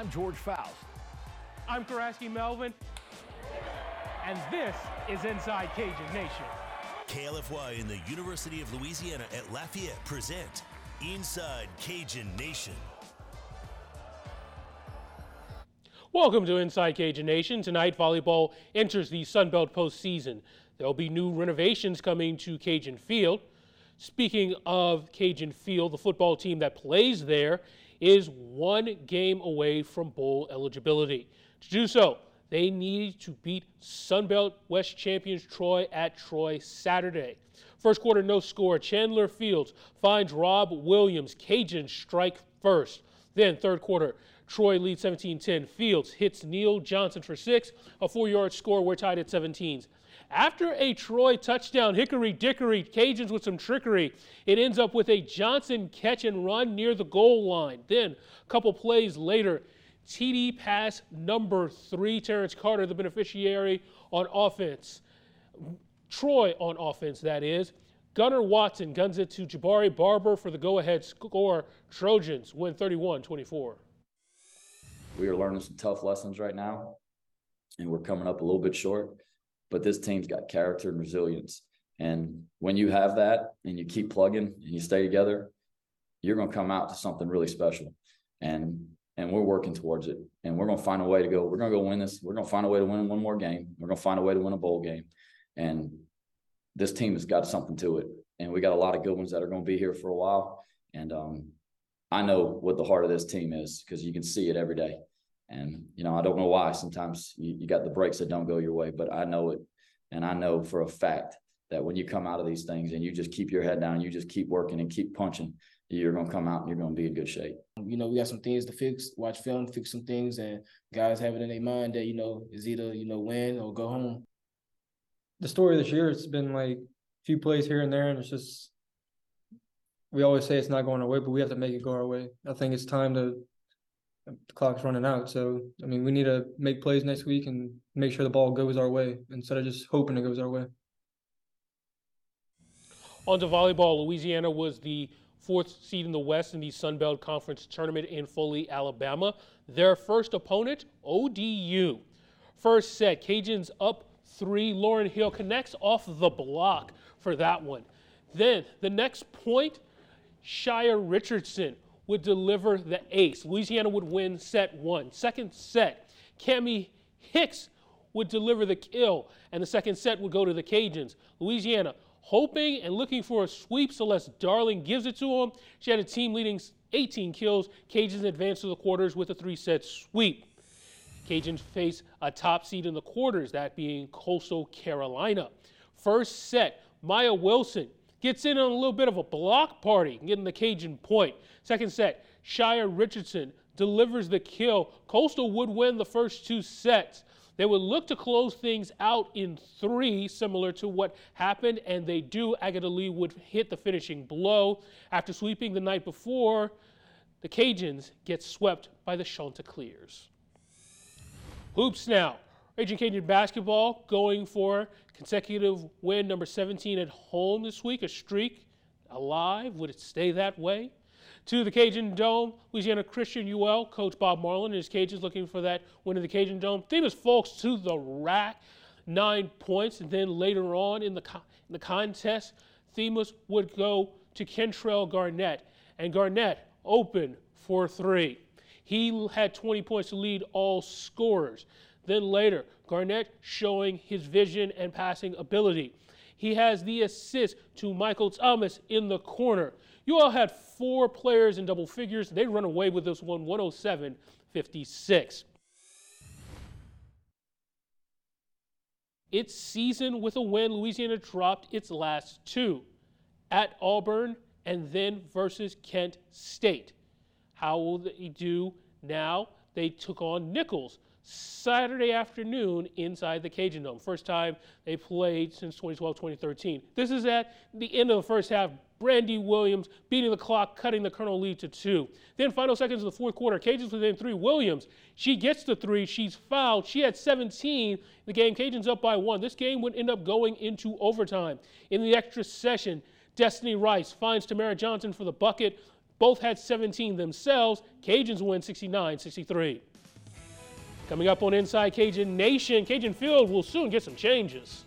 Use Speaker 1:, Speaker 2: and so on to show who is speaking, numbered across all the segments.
Speaker 1: I'm George Faust.
Speaker 2: I'm Karaski Melvin. And this is Inside Cajun Nation.
Speaker 3: KLFY and the University of Louisiana at Lafayette present Inside Cajun Nation.
Speaker 2: Welcome to Inside Cajun Nation. Tonight, volleyball enters the Sun Belt postseason. There will be new renovations coming to Cajun Field. Speaking of Cajun Field, the football team that plays there is one game away from bowl eligibility. To do so, they need to beat Sunbelt West champions Troy at Troy Saturday. First quarter, no score. Chandler Fields finds Rob Williams. Cajun strike first. Then, third quarter, Troy leads 17 10. Fields hits Neil Johnson for six, a four yard score. We're tied at 17s. After a Troy touchdown, Hickory Dickory, Cajuns with some trickery, it ends up with a Johnson catch and run near the goal line. Then, a couple plays later, TD pass number three, Terrence Carter, the beneficiary on offense. Troy on offense, that is. Gunnar Watson guns it to Jabre Barber for the go ahead score. Trojans win 31 24
Speaker 4: we are learning some tough lessons right now, and we're coming up a little bit short. But this team's got character and resilience. And when you have that and you keep plugging and you stay together, you're going to come out to something really special. And and we're working towards it. And we're going to find a way to go. We're going to go win this. We're going to find a way to win one more game. We're going to find a way to win a bowl game. And this team has got something to it. And we got a lot of good ones that are going to be here for a while. And um, I know what the heart of this team is because you can see it every day. And, you know, I don't know why sometimes you, you got the breaks that don't go your way, but I know it. And I know for a fact that when you come out of these things and you just keep your head down, you just keep working and keep punching, you're going to come out and you're going to be in good shape.
Speaker 5: You know, we got some things to fix, watch film, fix some things, and guys have it in their mind that, you know, is either, you know, win or go home.
Speaker 6: The story this year, it's been like a few plays here and there, and it's just, we always say it's not going our way, but we have to make it go our way. I think it's time to the clock's running out. So I mean, we need to make plays next week and make sure the ball goes our way instead of just hoping it goes our way.
Speaker 2: On to volleyball, Louisiana was the fourth seed in the West in the Sun Belt Conference tournament in Foley, Alabama. Their first opponent, ODU. First set, Cajuns up three. Lauren Hill connects off the block for that one. Then the next point, Shia Richardson would deliver the ace. Louisiana would win set one. Second set, Cami Hicks would deliver the kill, and the second set would go to the Cajuns. Louisiana hoping and looking for a sweep. Celeste Darling gives it to them. She had a team leading 18 kills. Cajuns advance to the quarters with a three set sweep. Cajuns face a top seed in the quarters, that being Coastal Carolina. First set, Maya Wilson Gets in on a little bit of a block party, getting the Cajun point. Second set, Shire Richardson delivers the kill. Coastal would win the first two sets. They would look to close things out in three, similar to what happened, and they do. Agatha Lee would hit the finishing blow. After sweeping the night before, the Cajuns get swept by the Chanticleers. Hoops now. Cajun basketball going for consecutive win number 17 at home this week, a streak alive. Would it stay that way? To the Cajun Dome, Louisiana Christian UL, Coach Bob Marlin and his Cajuns looking for that win in the Cajun Dome. Themus Fulks to the rack, nine points. And then later on in the, in the contest, Themus would go to Kentrell Garnett. And Garnett open for three. He had 20 points to lead all scorers. Then later, Garnett showing his vision and passing ability. He has the assist to Michael Thomas in the corner. You all had four players in double figures. They run away with this one 107 56. Its season with a win, Louisiana dropped its last two at Auburn and then versus Kent State. How will they do now? They took on Nicholls. Saturday afternoon inside the Cajun Dome. First time they played since 2012 2013. This is at the end of the first half. Brandy Williams beating the clock, cutting the Colonel lead to two. Then, final seconds of the fourth quarter, Cajuns within three. Williams, she gets the three. She's fouled. She had 17. The game, Cajuns up by one. This game would end up going into overtime. In the extra session, Destiny Rice finds Tamara Johnson for the bucket. Both had 17 themselves. Cajuns win 69 63. Coming up on Inside Cajun Nation, Cajun Field will soon get some changes.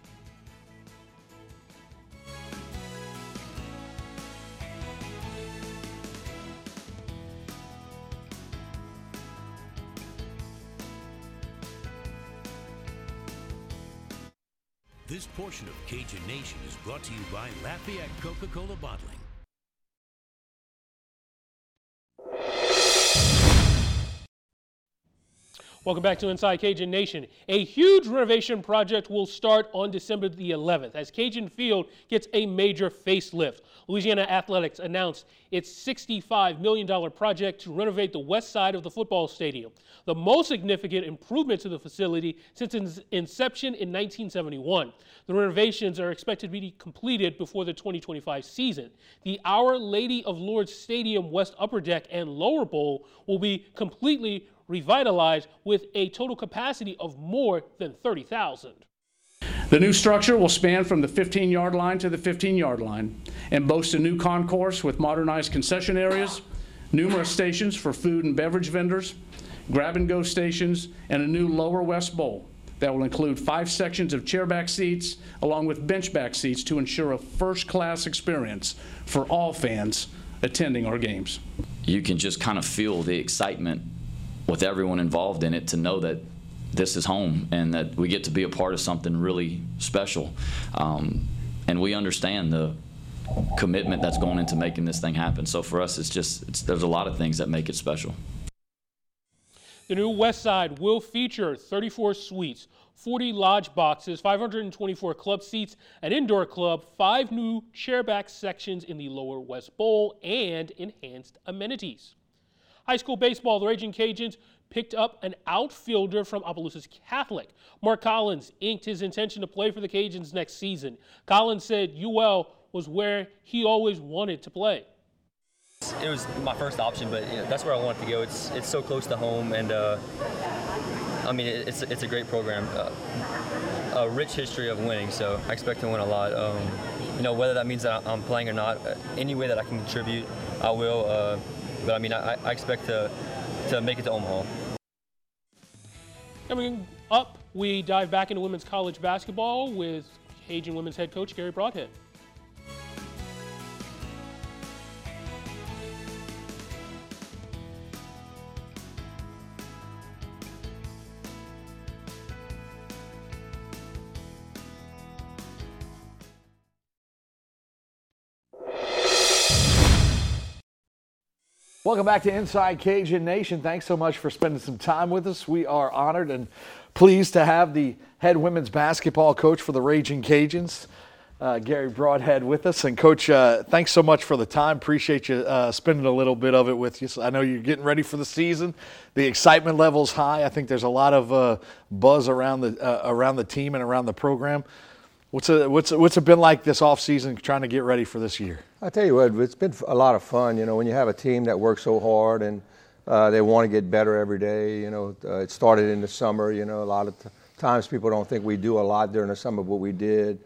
Speaker 3: This portion of Cajun Nation is brought to you by Lafayette Coca Cola Bottling.
Speaker 2: Welcome back to Inside Cajun Nation. A huge renovation project will start on December the 11th as Cajun Field gets a major facelift. Louisiana Athletics announced its $65 million project to renovate the west side of the football stadium, the most significant improvement to the facility since its inception in 1971. The renovations are expected to be completed before the 2025 season. The Our Lady of Lourdes Stadium West Upper Deck and Lower Bowl will be completely revitalized with a total capacity of more than 30,000.
Speaker 1: The new structure will span from the 15 yard line to the 15 yard line and boast a new concourse with modernized concession areas, numerous stations for food and beverage vendors, grab and go stations, and a new lower west bowl that will include five sections of chairback seats along with benchback seats to ensure a first class experience for all fans attending our games.
Speaker 4: You can just kind of feel the excitement with everyone involved in it to know that this is home and that we get to be a part of something really special. Um, and we understand the commitment that's going into making this thing happen. So for us, it's just, it's, there's a lot of things that make it special.
Speaker 2: The new West Side will feature 34 suites, 40 lodge boxes, 524 club seats, an indoor club, five new chairback sections in the lower West Bowl, and enhanced amenities. High school baseball, the Ragin' Cajuns picked up an outfielder from Opelousas Catholic. Mark Collins inked his intention to play for the Cajuns next season. Collins said UL was where he always wanted to play.
Speaker 7: It was my first option, but you know, that's where I wanted to go. It's it's so close to home, and uh, I mean it's it's a great program, uh, a rich history of winning. So I expect to win a lot. Um, you know whether that means that I'm playing or not, uh, any way that I can contribute, I will. Uh, but I mean, I, I expect to, to make it to Omaha.
Speaker 2: Coming up, we dive back into women's college basketball with Cajun women's head coach Garry Broadhead.
Speaker 8: Welcome back to Inside Cajun Nation. Thanks so much for spending some time with us. We are honored and pleased to have the head women's basketball coach for the Ragin' Cajuns, uh, Garry Broadhead, with us. And, Coach, uh, thanks so much for the time. Appreciate you uh, spending a little bit of it with. So I know you're getting ready for the season. The excitement level's high. I think there's a lot of uh, buzz around the uh, around the team and around the program. What's it, what's what's it been like this off season trying to get ready for this year?
Speaker 9: I tell you what, it's been a lot of fun. You know, when you have a team that works so hard and uh, they want to get better every day. You know, uh, it started in the summer. You know, a lot of times people don't think we do a lot during the summer, but we did,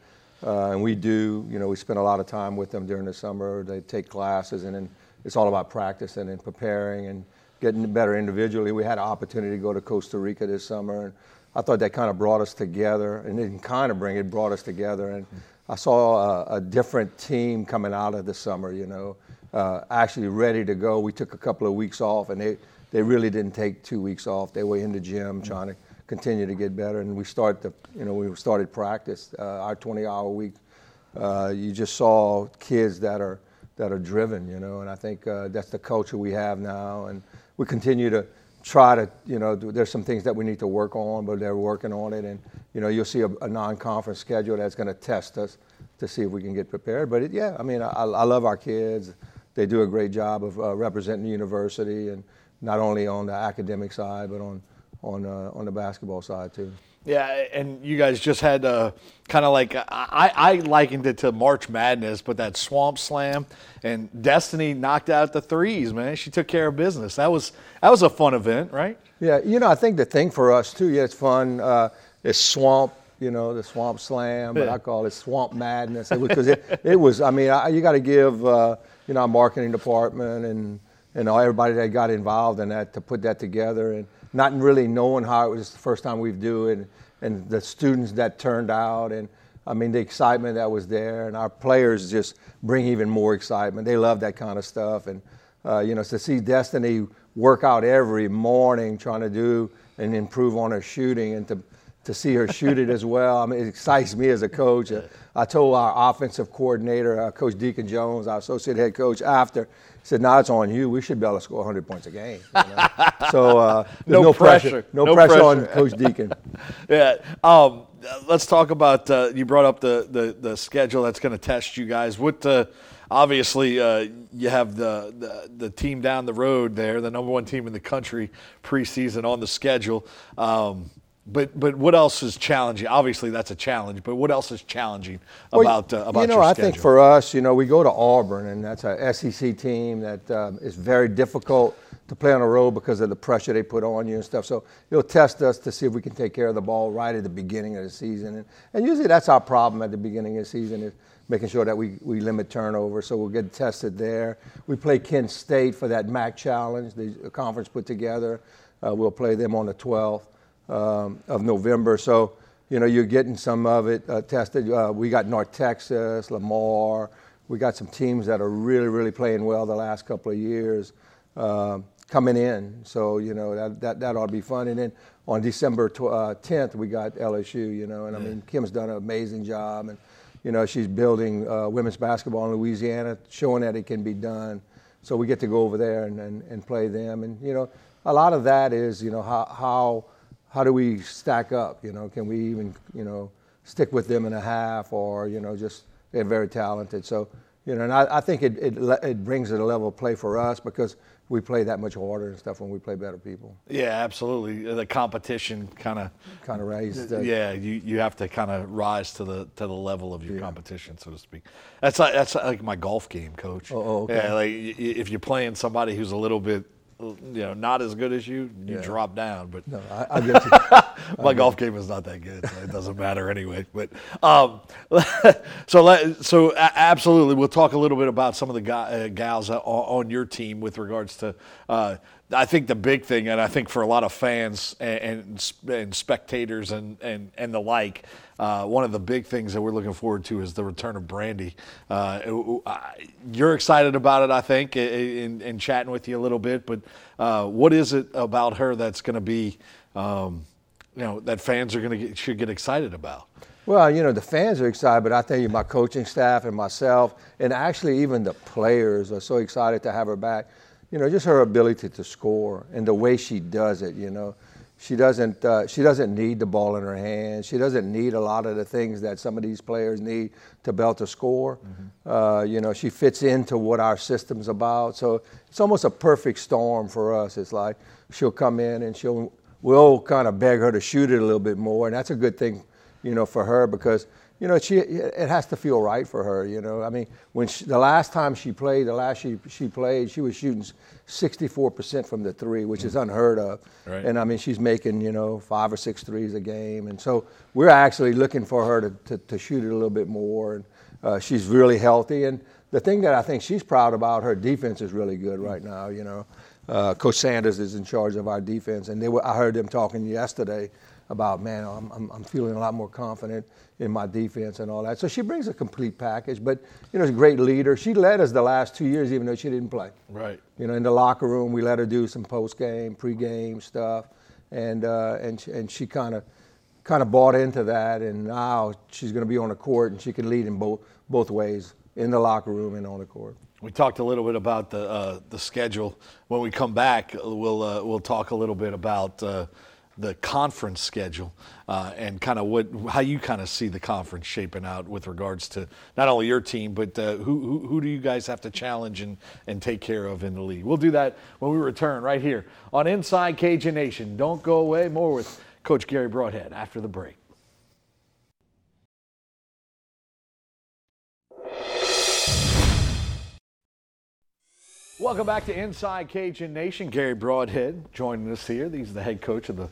Speaker 9: uh, and we do. You know, we spend a lot of time with them during the summer. They take classes, and then it's all about practice and then preparing and getting better individually. We had an opportunity to go to Costa Rica this summer. And, I thought that kind of brought us together, and didn't kind of bring it, brought us together. And I saw a, a different team coming out of the summer, you know, uh, actually ready to go. We took a couple of weeks off, and they, they really didn't take two weeks off. They were in the gym trying to continue to get better, and we started to, you know, we started practice uh, our 20-hour week. Uh, you just saw kids that are that are driven, you know, and I think uh, that's the culture we have now, and we continue to try to, you know, there's some things that we need to work on, but they're working on it. And, you know, you'll see a, a non-conference schedule that's going to test us to see if we can get prepared. But it, yeah, I mean, I, I, love our kids. They do a great job of uh, representing the university and not only on the academic side, but on, on, uh, on the basketball side too.
Speaker 8: Yeah, and you guys just had uh, kind of like I, I likened it to March Madness, but that swamp slam and Destiny knocked out the threes. Man, she took care of business. That was that was a fun event, right?
Speaker 9: Yeah, you know, I think the thing for us too, yeah, it's fun. Uh, it's swamp, you know, the swamp slam, but I call it swamp madness because it, it, it, was. I mean, I, you got to give uh, you know our marketing department and and everybody that got involved in that to put that together and not really knowing how it was the first time we do it, and the students that turned out, and I mean the excitement that was there, and our players just bring even more excitement. They love that kind of stuff, and uh, you know to see Destiny work out every morning trying to do and improve on her shooting, and to to see her shoot it as well. I mean, it excites me as a coach. Uh, I told our offensive coordinator, uh, Coach Deacon Jones, our associate head coach, after, said, "Now it's on you. We should be able to score 100 points a game." You know? so uh,
Speaker 8: No
Speaker 9: no,
Speaker 8: pressure.
Speaker 9: No,
Speaker 8: No
Speaker 9: pressure, on. Coach Deacon.
Speaker 8: Yeah. Um, let's talk about. Uh, you brought up the, the, the schedule that's going to test you guys. What? Uh, obviously, uh, you have the, the the team down the road there, the number one team in the country preseason on the schedule. Um, but but what else is challenging? Obviously, that's a challenge. But what else is challenging
Speaker 9: Well,
Speaker 8: about uh, about
Speaker 9: you know,
Speaker 8: your
Speaker 9: I
Speaker 8: schedule?
Speaker 9: think for us, you know, we go to Auburn, and that's a SEC team that um, is very difficult to play on the road because of the pressure they put on you and stuff. So it'll test us to see if we can take care of the ball right at the beginning of the season, and, and usually that's our problem at the beginning of the season is making sure that we, we limit turnover. So we'll get tested there. We play Kent State for that MAC challenge, the conference put together. Uh, we'll play them on the 12th um, of November. So, you know, you're getting some of it uh, tested. Uh, we got North Texas, Lamar. We got some teams that are really, really playing well the last couple of years uh, coming in. So, you know, that, that, that ought to be fun. And then on December tw- uh, 10th, we got LSU, you know, and I mean, Kim's done an amazing job. And, you know, she's building uh, women's basketball in Louisiana, showing that it can be done. So we get to go over there and, and, and play them. And, you know, a lot of that is, you know, how, how, how do we stack up? You know, can we even, you know, stick with them in a half or, you know, just they're very talented. So, you know, and I, I think it, it, it brings it a level of play for us because we play that much harder and stuff when we play better people.
Speaker 8: yeah, absolutely. The competition kind of
Speaker 9: Kind of raised. uh,
Speaker 8: yeah, you, you have to kind of rise to the to the level of your competition, so to speak. That's like that's like my golf game, coach.
Speaker 9: Oh, oh, okay.
Speaker 8: Yeah, like if you're playing somebody who's a little bit, you know, not as good as you, you
Speaker 9: Yeah.
Speaker 8: drop down. But
Speaker 9: No, I, I get you.
Speaker 8: my golf game is not that good, so it doesn't matter anyway. But um, so let, so a- absolutely, we'll talk a little bit about some of the guy, uh, gals on, on your team with regards to. Uh, I think the big thing, and I think for a lot of fans and and, and spectators and, and, and the like, uh, one of the big things that we're looking forward to is the return of Brandy. Uh, you're excited about it, I think, in, in chatting with you a little bit. But uh, what is it about her that's going to be? Um, you know that fans are going to should get excited about.
Speaker 9: Well, you know, the fans are excited, but I tell you, my coaching staff and myself, and actually even the players are so excited to have her back. You know, just her ability to score and the way she does it. You know, she doesn't uh, she doesn't need the ball in her hands. She doesn't need a lot of the things that some of these players need to be able to score. Uh, you know, she fits into what our system's about. So it's almost a perfect storm for us. It's like she'll come in and she'll we'll kind of beg her to shoot it a little bit more, and that's a good thing you know, for her because you know she it has to feel right for her. You know, I mean, when she, the last time she played, the last she she played, she was shooting 64% from the three, which is unheard of.
Speaker 8: Right.
Speaker 9: And I mean, she's making you know five or six threes a game, and so we're actually looking for her to to, to shoot it a little bit more. And uh, she's really healthy, and the thing that I think she's proud about, her defense is really good right now. You know. Uh, Coach Sanders is in charge of our defense, and they were, I heard them talking yesterday about, man, I'm, I'm, I'm feeling a lot more confident in my defense and all that. So she brings a complete package, but you know, she's a great leader. She led us the last two years, even though she didn't play.
Speaker 8: Right.
Speaker 9: You know, in the locker room, we let her do some post game, pre game stuff, and uh, and she, and she kind of kind of bought into that, and now she's going to be on the court, and she can lead in both both ways, in the locker room and on the court.
Speaker 8: We talked a little bit about the uh, the schedule. When we come back, we'll uh, we'll talk a little bit about uh, the conference schedule uh, and kind of what how you kind of see the conference shaping out with regards to not only your team but uh, who, who who do you guys have to challenge and and take care of in the league. We'll do that when we return right here on Inside Cajun Nation. Don't go away. More with Coach Garry Broadhead after the break. Welcome back to Inside Cajun Nation. Garry Broadhead joining us here. He's the head coach of the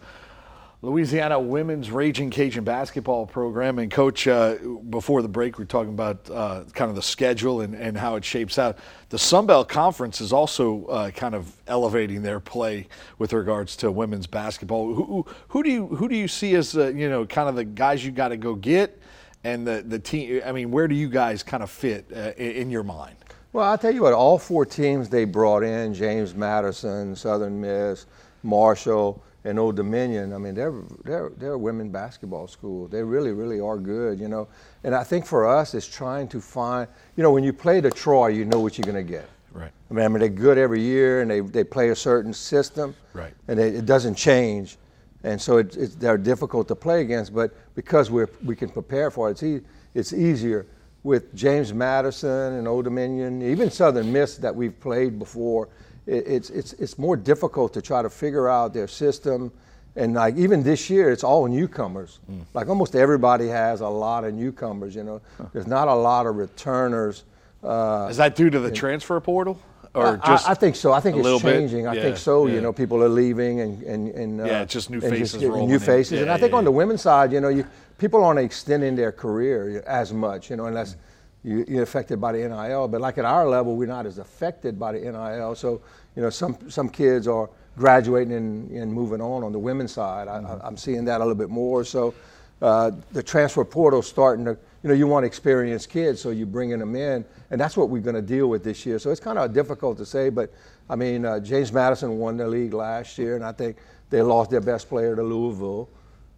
Speaker 8: Louisiana women's Ragin' Cajun basketball program. And, Coach, uh, before the break, we are talking about uh, kind of the schedule and, and how it shapes out. The Sun Belt Conference is also uh, kind of elevating their play with regards to women's basketball. Who, who do you who do you see as uh, you know kind of the guys you got to go get, and the the team? I mean, where do you guys kind of fit uh, in, in your mind?
Speaker 9: Well, I'll tell you what, all four teams they brought in James Madison, Southern Miss, Marshall, and Old Dominion. I mean, they're, they're, they're a women basketball school. They really, really are good, you know. And I think for us, it's trying to find, you know, when you play the Troy, you know what you're going to get.
Speaker 8: Right.
Speaker 9: I mean, I mean, they're good every year and they, they play a certain system.
Speaker 8: Right.
Speaker 9: And it, it doesn't change. And so it, it's, they're difficult to play against, but because we're, we can prepare for it, it's, e- it's easier with James Madison and Old Dominion, even Southern Miss that we've played before. It, it's, it's, it's more difficult to try to figure out their system. And like even this year, it's all newcomers. Like almost everybody has a lot of newcomers. You know, there's not a lot of returners. Uh,
Speaker 8: Is that due to the transfer portal, or
Speaker 9: I-
Speaker 8: just
Speaker 9: I, I think so. I think it's changing. I think so.
Speaker 8: yeah.
Speaker 9: You know, people are leaving and and, and uh,
Speaker 8: Yeah, it's just new faces rolling
Speaker 9: new faces. and I think
Speaker 8: yeah,
Speaker 9: on the women's side, you know, you people aren't extending their career as much. You know, unless you, you're affected by the NIL. But like at our level, we're not as affected by the NIL. So you know, some some kids are graduating and, and moving on on the women's side. I, I, I'm seeing that a little bit more. So uh, the transfer portal starting to, you know, you want experienced kids, so you're bringing them in, and that's what we're going to deal with this year. So it's kind of difficult to say, but I mean, uh, James Madison won the league last year, and I think they lost their best player to Louisville.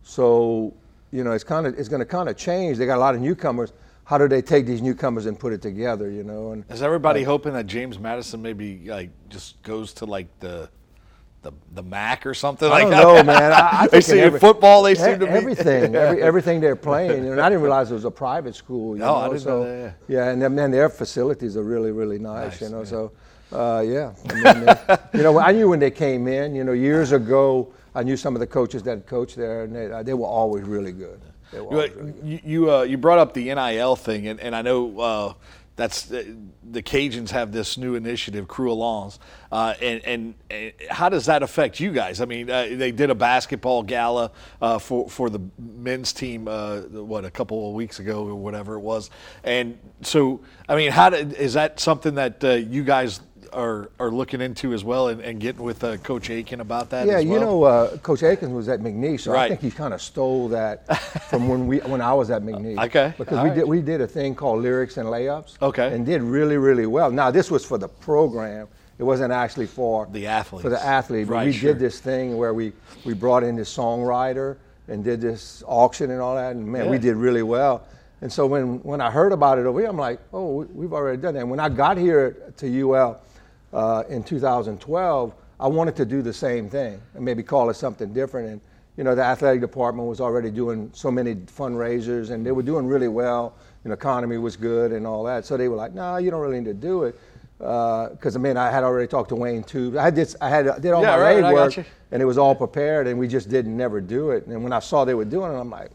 Speaker 9: So you know, it's kind of it's going to kind of change. They got a lot of newcomers. How do they take these newcomers and put it together? You know, and
Speaker 8: Is everybody hoping that James Madison maybe like just goes to like the the the MAC or something
Speaker 9: I
Speaker 8: like
Speaker 9: don't
Speaker 8: that?
Speaker 9: know, man. I, I
Speaker 8: they see in
Speaker 9: every-
Speaker 8: football they seem to be
Speaker 9: everything, every, everything they're playing. You know, and I didn't realize it was a private school. You
Speaker 8: No,
Speaker 9: know,
Speaker 8: I didn't
Speaker 9: so,
Speaker 8: know that,
Speaker 9: Yeah, and then man, their facilities are really, really nice.
Speaker 8: Nice,
Speaker 9: you know,
Speaker 8: yeah.
Speaker 9: so uh, yeah. I mean, they- you know, I knew when they came in. You know, years ago, I knew some of the coaches that coached there, and they, uh, they were always really good. They were always really good.
Speaker 8: you you, uh, you brought up the NIL thing, and, and I know uh, that's uh, the Cajuns have this new initiative, Crew Alongs, uh, and, and and how does that affect you guys? I mean, uh, they did a basketball gala uh, for for the men's team, uh, what a couple of weeks ago or whatever it was, and so I mean, how did, is that something that uh, you guys are are looking into as well, and, and getting with uh, Coach Aiken about that?
Speaker 9: Yeah,
Speaker 8: as
Speaker 9: you know, uh, Coach Aikens was at McNeese, so I think he kind of stole that from when we when I was at McNeese.
Speaker 8: Okay,
Speaker 9: Because
Speaker 8: all
Speaker 9: we
Speaker 8: right.
Speaker 9: did we did a thing called lyrics and layups.
Speaker 8: Okay.
Speaker 9: And did really really well. Now this was for the program. It wasn't actually for
Speaker 8: The athletes.
Speaker 9: For the athlete,
Speaker 8: Right,
Speaker 9: we
Speaker 8: sure.
Speaker 9: did this thing where we we brought in this songwriter and did this auction and all that, and man, we did really well. And so when when I heard about it over here, I'm like, oh, we- we've already done that. And when I got here to UL uh, in 2012, I wanted to do the same thing and maybe call it something different. And you know, the athletic department was already doing so many fundraisers, and they were doing really well. You know, economy was good and all that. So they were like, "No, you don't really need to do it." Because I mean, I had already talked to Wayne too. I had this, I had did all
Speaker 8: Yeah,
Speaker 9: my
Speaker 8: right, got
Speaker 9: work, and it was all prepared, and we just didn't never do it. And when I saw they were doing it, I'm like,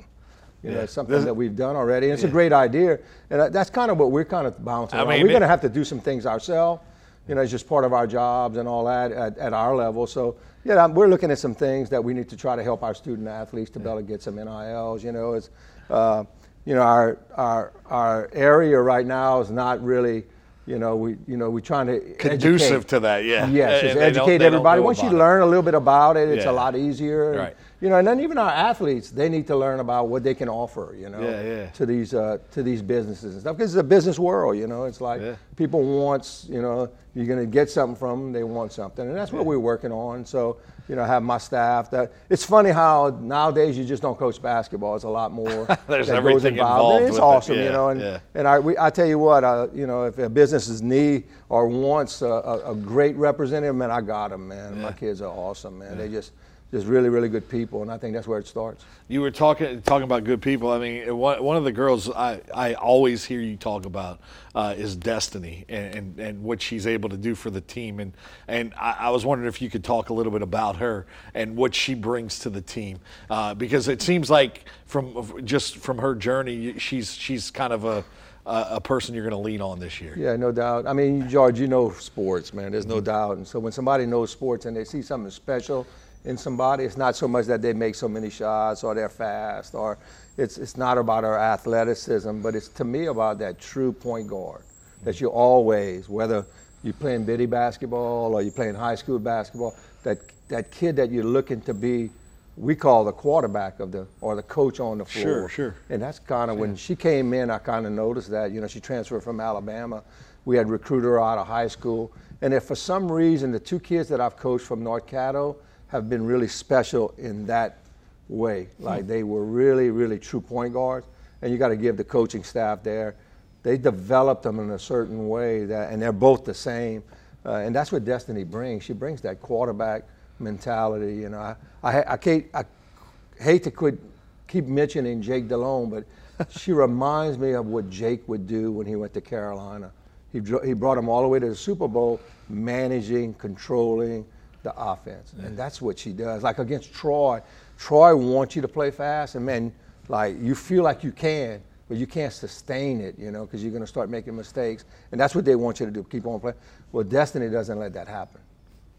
Speaker 9: you know,
Speaker 8: Yeah.
Speaker 9: it's something
Speaker 8: This-
Speaker 9: that we've done already. And it's a great idea. And uh, that's kind of what we're kind of bouncing
Speaker 8: I
Speaker 9: around.
Speaker 8: mean,
Speaker 9: we're going to have to do some things ourselves. You know, it's just part of our jobs and all that at, at our level. So, yeah, we're looking at some things that we need to try to help our student athletes to be able to get some NILs. You know, it's, uh, you know, our, our, our area right now is not really, you know, we, you know, we're trying to
Speaker 8: Conducive
Speaker 9: educate.
Speaker 8: to that, yeah.
Speaker 9: Yes,
Speaker 8: And
Speaker 9: educate everybody. Once you
Speaker 8: about it.
Speaker 9: learn a little bit about it, it's
Speaker 8: Yeah.
Speaker 9: a lot easier.
Speaker 8: Right.
Speaker 9: You know, and then even our athletes, they need to learn about what they can offer. You know,
Speaker 8: Yeah, yeah.
Speaker 9: to these uh, to these businesses and stuff. Because it's a business world. You know, it's like
Speaker 8: Yeah.
Speaker 9: people wants. You know, you're going to get something from them. They want something, and that's what we're working on. So. You know, I have my staff. That it's funny how nowadays you just don't coach basketball. It's a lot more.
Speaker 8: There's
Speaker 9: that
Speaker 8: everything
Speaker 9: goes
Speaker 8: involved
Speaker 9: And it's
Speaker 8: with it.
Speaker 9: awesome,
Speaker 8: Yeah,
Speaker 9: you know. And,
Speaker 8: yeah.
Speaker 9: and I, we, I tell you what, uh, you know, if a business's need or wants a, a, a great representative, man, I got them, man. My kids are awesome, man. They just, just really, really good people, and I think that's where it starts.
Speaker 8: You were talking talking about good people. I mean, one, one of the girls I, I always hear you talk about uh, is Destiny and, and, and what she's able to do for the team. And and I, I was wondering if you could talk a little bit about her and what she brings to the team, uh, because it seems like from just from her journey, she's she's kind of a a, a person you're going to lean on this year.
Speaker 9: Yeah, no doubt. I mean, George, you know sports, man. There's no doubt. And so when somebody knows sports and they see something special in somebody. It's not so much that they make so many shots or they're fast or it's it's not about our athleticism, but it's to me about that true point guard that you always, whether you're playing bitty basketball or you're playing high school basketball, that that kid that you're looking to be, we call the quarterback of the or the coach on the floor.
Speaker 8: Sure, sure.
Speaker 9: And that's kind of when she came in, I kind of noticed that. You know, she transferred from Alabama. We had recruited her out of high school, and if for some reason the two kids that I've coached from North Caddo have been really special in that way, like they were really, really true point guards. And you got to give the coaching staff there they developed them in a certain way that, and they're both the same. Uh, and that's what Destiny brings. She brings that quarterback mentality. You know, I, I, I, can't, I hate to quit, keep mentioning Jake Delhomme, but she reminds me of what Jake would do when he went to Carolina. He, he brought him all the way to the Super Bowl, managing, controlling the offense. And that's what she does. Like against Troy, Troy wants you to play fast, and man, like you feel like you can, but you can't sustain it, you know, because you're going to start making mistakes. And that's what they want you to do, keep on playing. Well, Destiny doesn't let that happen.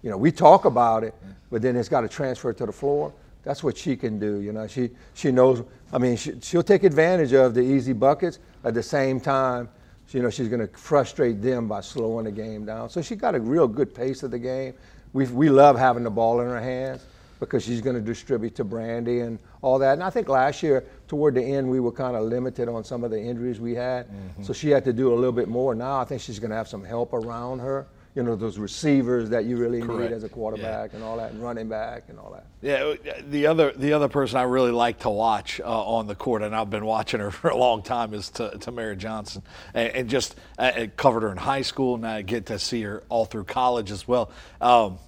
Speaker 9: You know, we talk about it, but then it's got to transfer to the floor. That's what she can do, you know. She, she knows, I mean, she, she'll take advantage of the easy buckets. At the same time, you know, she's going to frustrate them by slowing the game down. So she got a real good pace of the game. We, we love having the ball in her hands because she's going to distribute to Brandy and all that. And I think last year, toward the end, we were kind of limited on some of the injuries we had.
Speaker 8: Mm-hmm.
Speaker 9: So she had to do a little bit more. Now I think she's going to have some help around her. You know, those receivers that you really
Speaker 8: Correct.
Speaker 9: need as a quarterback and all that, and running back and all that.
Speaker 8: Yeah, the other the other person I really like to watch uh, on the court, and I've been watching her for a long time, is T- Tamara Johnson, and, and just uh, I covered her in high school, and I get to see her all through college as well. Um,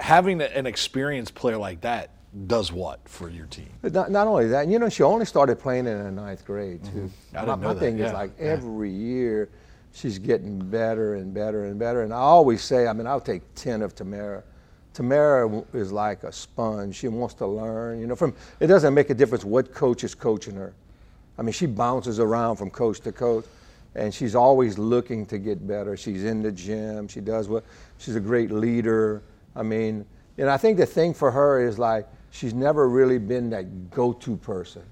Speaker 8: having an experienced player like that does what for your team?
Speaker 9: Not, not only that, you know, she only started playing in the ninth grade too.
Speaker 8: Mm-hmm. I didn't
Speaker 9: my,
Speaker 8: know
Speaker 9: my
Speaker 8: that,
Speaker 9: thing
Speaker 8: yeah,
Speaker 9: is like
Speaker 8: yeah.
Speaker 9: every year, she's getting better and better and better. And I always say, I mean, I'll take ten of Tamara. Tamara is like a sponge. She wants to learn. You know, from it doesn't make a difference what coach is coaching her. I mean, she bounces around from coach to coach, and she's always looking to get better. She's in the gym. She does what. She's a great leader. I mean, and I think the thing for her is like she's never really been that go-to person.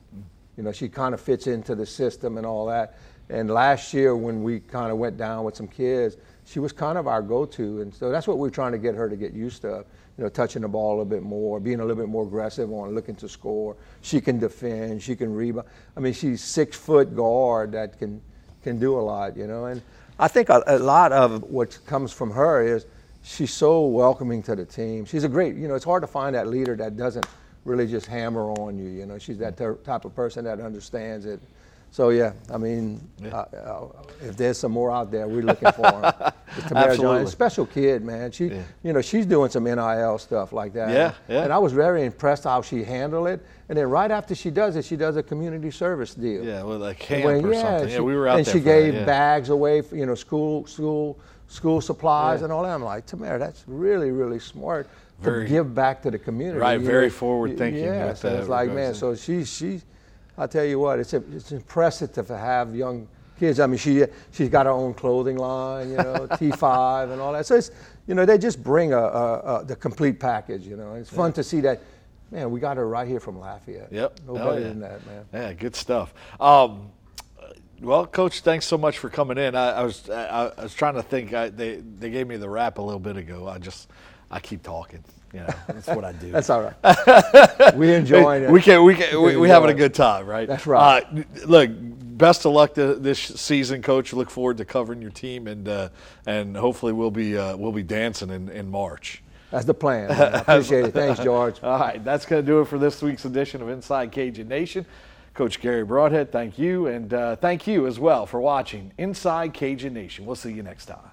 Speaker 9: You know, she kind of fits into the system and all that. And last year, when we kind of went down with some kids, she was kind of our go-to, and so that's what we're trying to get her to get used to. You know, touching the ball a little bit more, being a little bit more aggressive on looking to score. She can defend, she can rebound. I mean, she's six foot guard that can can do a lot. You know, and I think a, a lot of what comes from her is she's so welcoming to the team. She's a great. You know, it's hard to find that leader that doesn't really just hammer on you. You know, she's that type of person that understands it. So yeah, I mean, uh, uh, if there's some more out there, we're looking for them. Tamara. Jones, special kid, man. She, you know, she's doing some NIL stuff like that.
Speaker 8: Yeah, yeah.
Speaker 9: And I was very impressed how she handled it. And then right after she does it, she does a community service deal.
Speaker 8: Yeah, with a camp
Speaker 9: When-
Speaker 8: or something. Yeah, we were out
Speaker 9: and
Speaker 8: there
Speaker 9: she
Speaker 8: for that,
Speaker 9: gave
Speaker 8: yeah.
Speaker 9: bags away, for, you know, school, school, school supplies and all that. I'm like, Tamara, that's really, really smart
Speaker 8: Very-
Speaker 9: to give back to the community.
Speaker 8: Right, very
Speaker 9: know.
Speaker 8: forward thinking
Speaker 9: Yeah, so
Speaker 8: that
Speaker 9: it's like, man, so she, she, I tell you what, it's it's impressive to have young kids. I mean, she she's got her own clothing line, you know, T5 and all that. So it's, you know, they just bring a, a, a the complete package. You know, it's fun to see that. Man, we got her right here from Lafayette.
Speaker 8: Yep.
Speaker 9: No
Speaker 8: Oh,
Speaker 9: better
Speaker 8: yeah.
Speaker 9: than that, man.
Speaker 8: Yeah, good stuff. Um, well, Coach, thanks so much for coming in. I, I was I, I was trying to think. I, they they gave me the rap a little bit ago. I just I keep talking. You know, that's what I do.
Speaker 9: That's all right. we enjoying it.
Speaker 8: We can we can we, we having a
Speaker 9: it.
Speaker 8: good time, right?
Speaker 9: That's right.
Speaker 8: Uh, look, best of luck to this season, Coach. Look forward to covering your team, and uh, and hopefully we'll be uh, we'll be dancing in, in March.
Speaker 9: That's the plan. man. I appreciate it. Thanks, George.
Speaker 8: All right, that's going to do it for this week's edition of Inside Cajun Nation. Coach Garry Broadhead, thank you, and uh, thank you as well for watching Inside Cajun Nation. We'll see you next time.